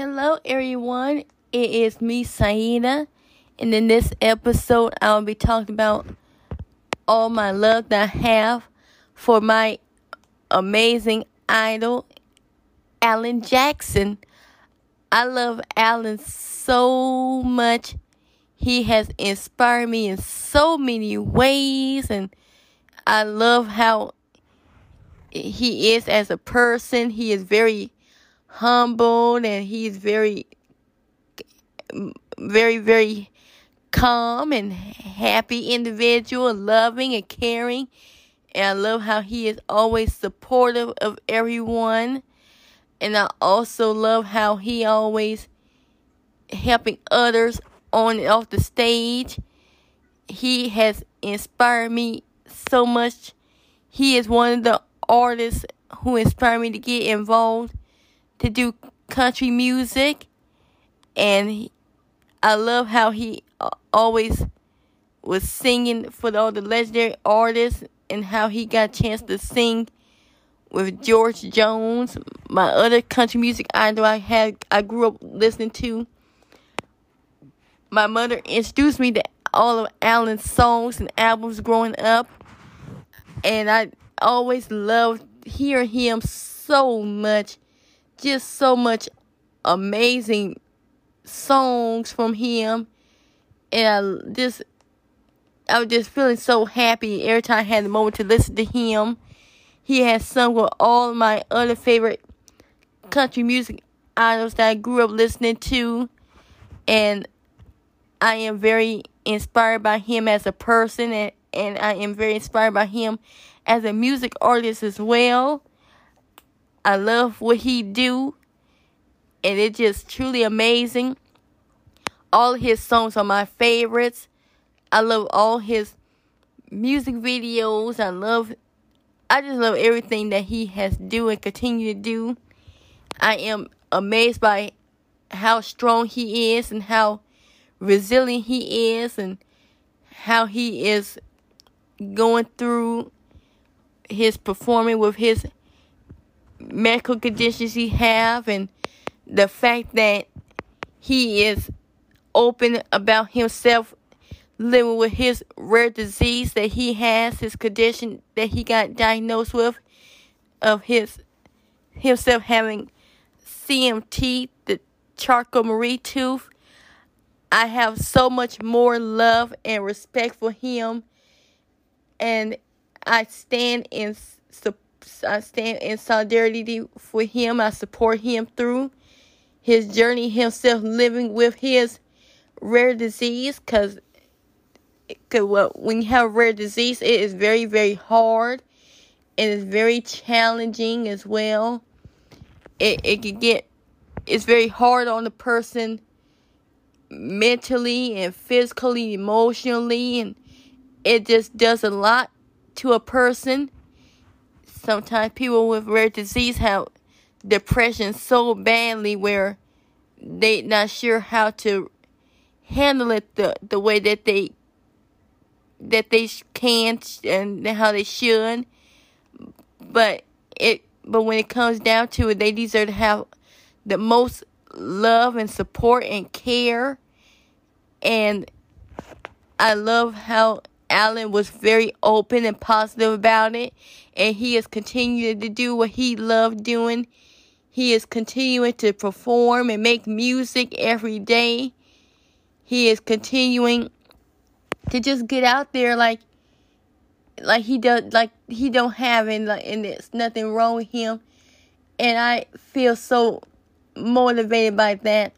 Hello, everyone. It is me, Saida. And in this episode, I'll be talking about all my love that I have for my amazing idol, Alan Jackson. I love Alan so much. He has inspired me in so many ways, and I love how he is as a person. He is very humble and he's very, very, very calm and happy individual, loving and caring. And I love how he is always supportive of everyone. And I also love how he always helping others on and off the stage. He has inspired me so much. He is one of the artists who inspired me to get involved to do country music. And I love how he always was singing for all the legendary artists and how he got a chance to sing with George Jones, my other country music idol I had I grew up listening to. My mother introduced me to all of Alan's songs and albums growing up. And I always loved hearing him so much. Just so much amazing songs from him and I just I was just feeling so happy every time I had the moment to listen to him. He has sung with all my other favorite country music idols that I grew up listening to, and I am very inspired by him as a person, and, and I am very inspired by him as a music artist as well. I love what he do, and it's just truly amazing. All his songs are my favorites. I love all his music videos. I love I just love everything that he has do and continue to do. I am amazed by how strong he is and how resilient he is and how he is going through his performing with his medical conditions he have and the fact that he is open about himself living with his rare disease that he has, his condition that he got diagnosed with, of his himself having CMT, the Charcot-Marie tooth. I have so much more love and respect for him, and I stand in I stand in solidarity for him. I support him through his journey, himself living with his rare disease because cause well, when you have rare disease, it is very, very hard and it's very challenging as well. It, it can get, it's very hard on the person mentally and physically, emotionally, and it just does a lot to a person. Sometimes people with rare disease have depression so badly where they not sure how to handle it the the way that they that they can and how they should. But it but when it comes down to it, they deserve to have the most love and support and care. And I love how Alan was very open and positive about it, and he is continuing to do what he loved doing. He is continuing to perform and make music every day. He is continuing to just get out there like like he does like he don't have and like and there's nothing wrong with him. And I feel so motivated by that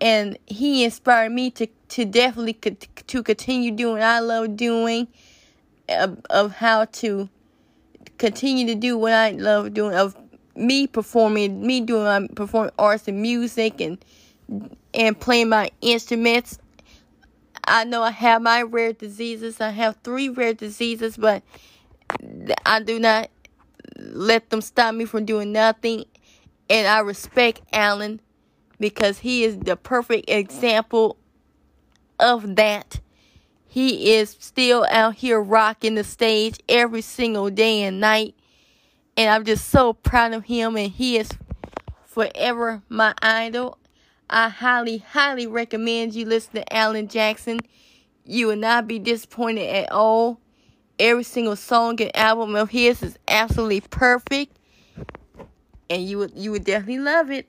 and he inspired me to to definitely co- to continue doing I love doing of, of how to continue to do what I love doing of me performing me doing my performing arts and music and and playing my instruments. I know I have my rare diseases. I have three rare diseases, but I do not let them stop me from doing nothing. And I respect Alan because he is the perfect example of that. He is still out here rocking the stage every single day and night. And I'm just so proud of him, and he is forever my idol. I highly, highly recommend you listen to Alan Jackson. You will not be disappointed at all. Every single song and album of his is absolutely perfect. And you would you would definitely love it.